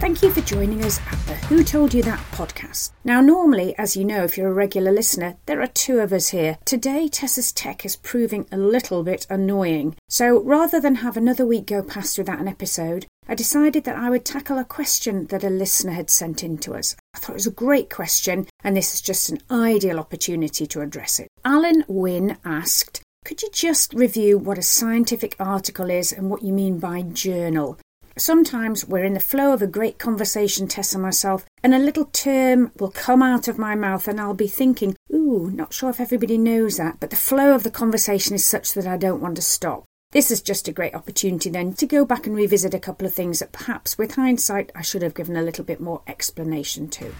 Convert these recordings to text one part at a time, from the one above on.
Thank you for joining us at the Who Told You That podcast. Now, normally, as you know, if you're a regular listener, there are two of us here. Today, Tessa's tech is proving a little bit annoying. So rather than have another week go past without an episode, I decided that I would tackle a question that a listener had sent in to us. I thought it was a great question, and this is just an ideal opportunity to address it. Alan Wynne asked, could you just review what a scientific article is and what you mean by journal? Sometimes we're in the flow of a great conversation, Tess and myself, and a little term will come out of my mouth and I'll be thinking, ooh, not sure if everybody knows that, but the flow of the conversation is such that I don't want to stop. This is just a great opportunity then to go back and revisit a couple of things that perhaps with hindsight I should have given a little bit more explanation to.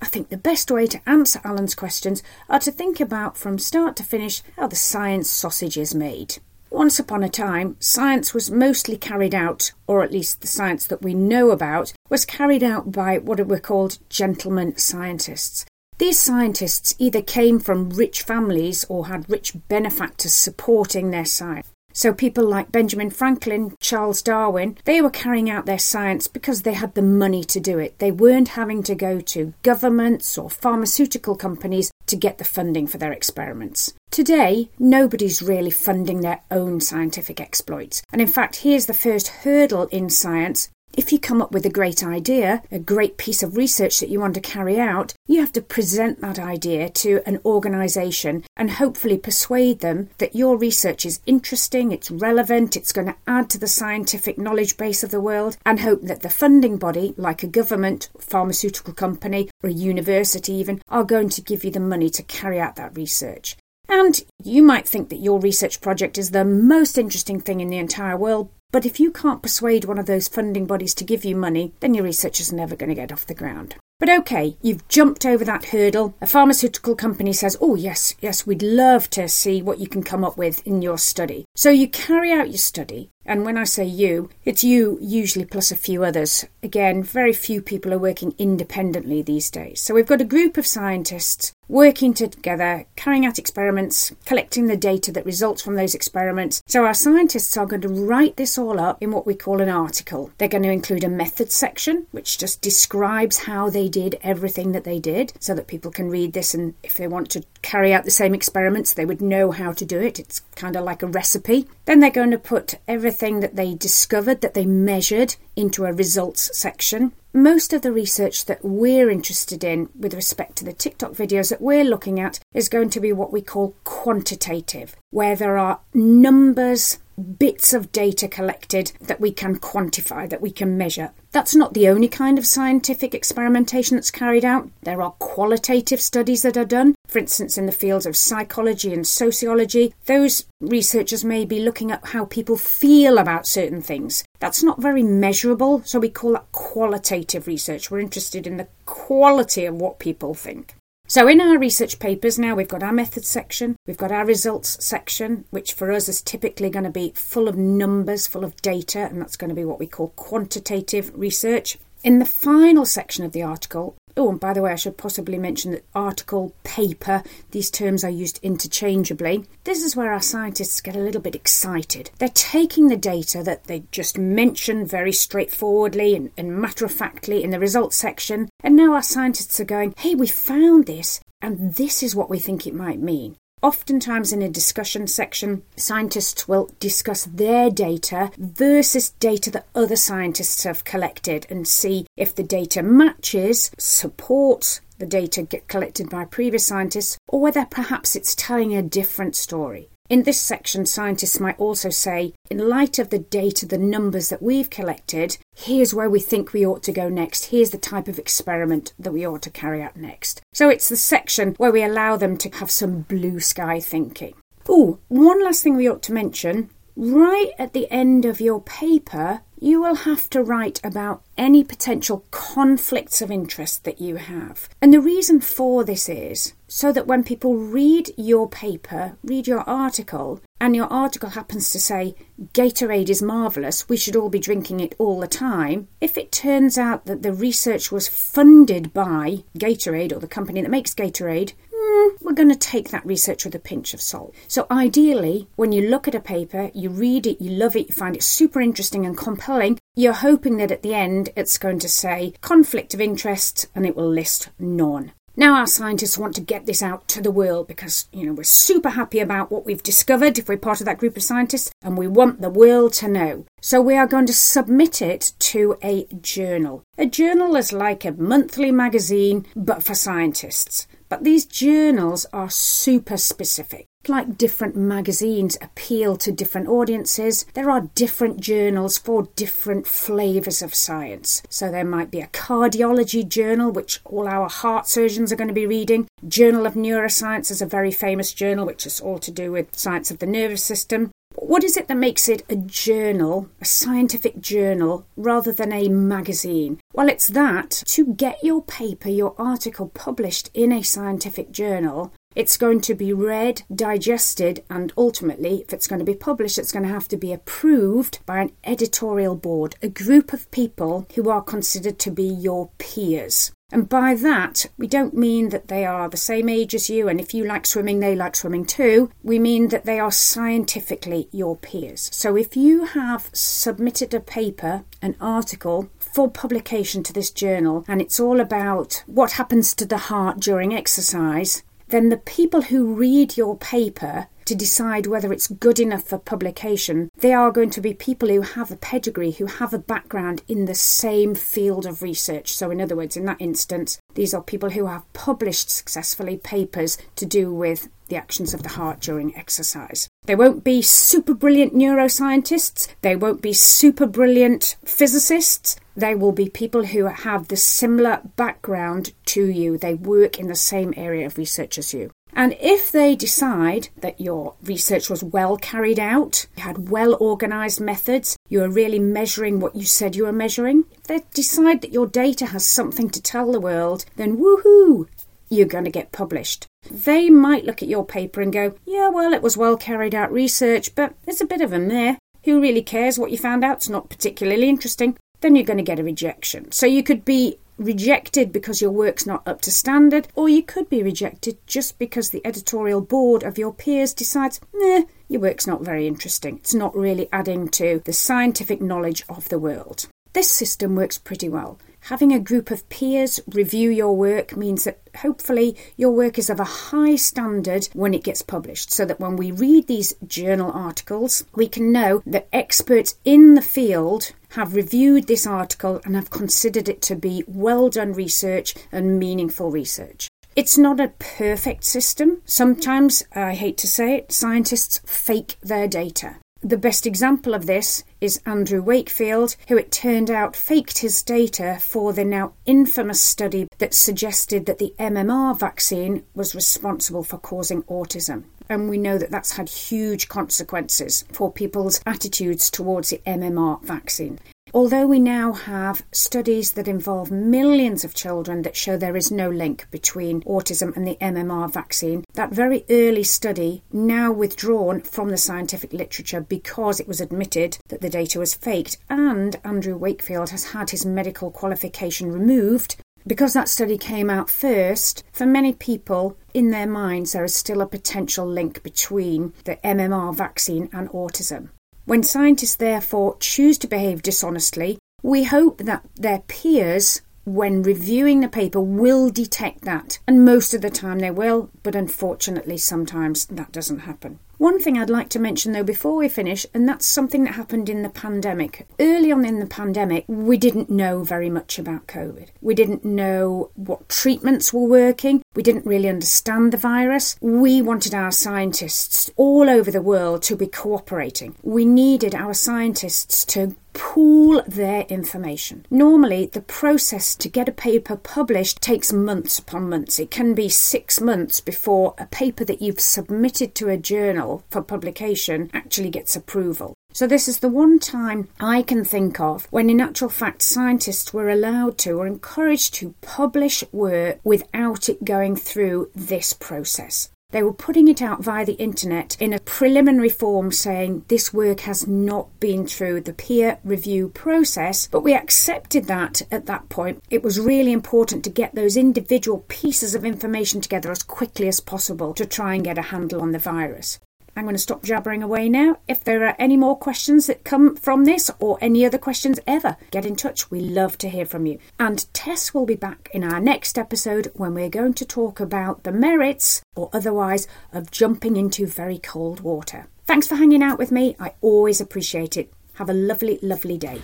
I think the best way to answer Alan's questions are to think about from start to finish how the science sausage is made. Once upon a time, science was mostly carried out, or at least the science that we know about, was carried out by what were called gentlemen scientists. These scientists either came from rich families or had rich benefactors supporting their science. So people like Benjamin Franklin, Charles Darwin, they were carrying out their science because they had the money to do it. They weren't having to go to governments or pharmaceutical companies to get the funding for their experiments. Today, nobody's really funding their own scientific exploits. And in fact, here's the first hurdle in science if you come up with a great idea, a great piece of research that you want to carry out, you have to present that idea to an organisation and hopefully persuade them that your research is interesting, it's relevant, it's going to add to the scientific knowledge base of the world, and hope that the funding body, like a government, pharmaceutical company, or a university even, are going to give you the money to carry out that research. And you might think that your research project is the most interesting thing in the entire world, but if you can't persuade one of those funding bodies to give you money, then your research is never going to get off the ground. But okay, you've jumped over that hurdle. A pharmaceutical company says, Oh, yes, yes, we'd love to see what you can come up with in your study. So you carry out your study, and when I say you, it's you usually plus a few others. Again, very few people are working independently these days. So we've got a group of scientists working together, carrying out experiments, collecting the data that results from those experiments. So our scientists are going to write this all up in what we call an article. They're going to include a method section, which just describes how they did everything that they did so that people can read this and if they want to carry out the same experiments, they would know how to do it. It's kind of like a recipe. Then they're going to put everything that they discovered, that they measured, into a results section. Most of the research that we're interested in with respect to the TikTok videos that we're looking at is going to be what we call quantitative, where there are numbers, bits of data collected that we can quantify, that we can measure. That's not the only kind of scientific experimentation that's carried out. There are qualitative studies that are done, for instance, in the fields of psychology and sociology. Those researchers may be looking at how people feel about certain things. That's not very measurable, so we call that qualitative research. We're interested in the quality of what people think. So in our research papers now we've got our methods section, we've got our results section, which for us is typically going to be full of numbers, full of data, and that's going to be what we call quantitative research. In the final section of the article, Oh, and by the way, I should possibly mention that article, paper, these terms are used interchangeably. This is where our scientists get a little bit excited. They're taking the data that they just mentioned very straightforwardly and, and matter of factly in the results section, and now our scientists are going, hey, we found this, and this is what we think it might mean. Oftentimes, in a discussion section, scientists will discuss their data versus data that other scientists have collected and see if the data matches, supports the data collected by previous scientists, or whether perhaps it's telling a different story. In this section, scientists might also say, in light of the data, the numbers that we've collected, here's where we think we ought to go next. Here's the type of experiment that we ought to carry out next. So it's the section where we allow them to have some blue sky thinking. Oh, one last thing we ought to mention right at the end of your paper, you will have to write about any potential conflicts of interest that you have. And the reason for this is so that when people read your paper, read your article, and your article happens to say Gatorade is marvellous, we should all be drinking it all the time, if it turns out that the research was funded by Gatorade or the company that makes Gatorade, mm, we're going to take that research with a pinch of salt. So, ideally, when you look at a paper, you read it, you love it, you find it super interesting and compelling, you're hoping that at the end it's going to say conflict of interest and it will list none. Now our scientists want to get this out to the world because, you know, we're super happy about what we've discovered if we're part of that group of scientists and we want the world to know. So we are going to submit it to a journal. A journal is like a monthly magazine but for scientists. But these journals are super specific. Like different magazines appeal to different audiences, there are different journals for different flavours of science. So there might be a cardiology journal, which all our heart surgeons are going to be reading. Journal of Neuroscience is a very famous journal, which is all to do with science of the nervous system. What is it that makes it a journal, a scientific journal, rather than a magazine? Well, it's that to get your paper, your article published in a scientific journal, it's going to be read, digested, and ultimately, if it's going to be published, it's going to have to be approved by an editorial board, a group of people who are considered to be your peers. And by that, we don't mean that they are the same age as you, and if you like swimming, they like swimming too. We mean that they are scientifically your peers. So if you have submitted a paper, an article, for publication to this journal, and it's all about what happens to the heart during exercise, then the people who read your paper to decide whether it's good enough for publication, they are going to be people who have a pedigree, who have a background in the same field of research. So, in other words, in that instance, these are people who have published successfully papers to do with the actions of the heart during exercise. They won't be super brilliant neuroscientists, they won't be super brilliant physicists, they will be people who have the similar background to you. They work in the same area of research as you. And if they decide that your research was well carried out, you had well organized methods, you are really measuring what you said you were measuring, if they decide that your data has something to tell the world, then woohoo, you're going to get published. They might look at your paper and go, yeah, well, it was well carried out research, but there's a bit of a meh. Who really cares what you found out? It's not particularly interesting. Then you're going to get a rejection. So you could be rejected because your work's not up to standard, or you could be rejected just because the editorial board of your peers decides, nah, your work's not very interesting. It's not really adding to the scientific knowledge of the world. This system works pretty well. Having a group of peers review your work means that hopefully your work is of a high standard when it gets published, so that when we read these journal articles, we can know that experts in the field have reviewed this article and have considered it to be well done research and meaningful research. It's not a perfect system. Sometimes, I hate to say it, scientists fake their data. The best example of this is Andrew Wakefield, who it turned out faked his data for the now infamous study that suggested that the MMR vaccine was responsible for causing autism. And we know that that's had huge consequences for people's attitudes towards the MMR vaccine. Although we now have studies that involve millions of children that show there is no link between autism and the MMR vaccine, that very early study, now withdrawn from the scientific literature because it was admitted that the data was faked, and Andrew Wakefield has had his medical qualification removed. Because that study came out first, for many people, in their minds, there is still a potential link between the MMR vaccine and autism. When scientists therefore choose to behave dishonestly, we hope that their peers, when reviewing the paper, will detect that. And most of the time they will, but unfortunately, sometimes that doesn't happen. One thing I'd like to mention though before we finish, and that's something that happened in the pandemic. Early on in the pandemic, we didn't know very much about COVID. We didn't know what treatments were working. We didn't really understand the virus. We wanted our scientists all over the world to be cooperating. We needed our scientists to pool their information. Normally, the process to get a paper published takes months upon months. It can be six months before a paper that you've submitted to a journal for publication actually gets approval. So, this is the one time I can think of when, in actual fact, scientists were allowed to or encouraged to publish work without it going through this process. They were putting it out via the internet in a preliminary form saying this work has not been through the peer review process, but we accepted that at that point. It was really important to get those individual pieces of information together as quickly as possible to try and get a handle on the virus. I'm going to stop jabbering away now. If there are any more questions that come from this or any other questions ever, get in touch. We love to hear from you. And Tess will be back in our next episode when we're going to talk about the merits or otherwise of jumping into very cold water. Thanks for hanging out with me. I always appreciate it. Have a lovely, lovely day.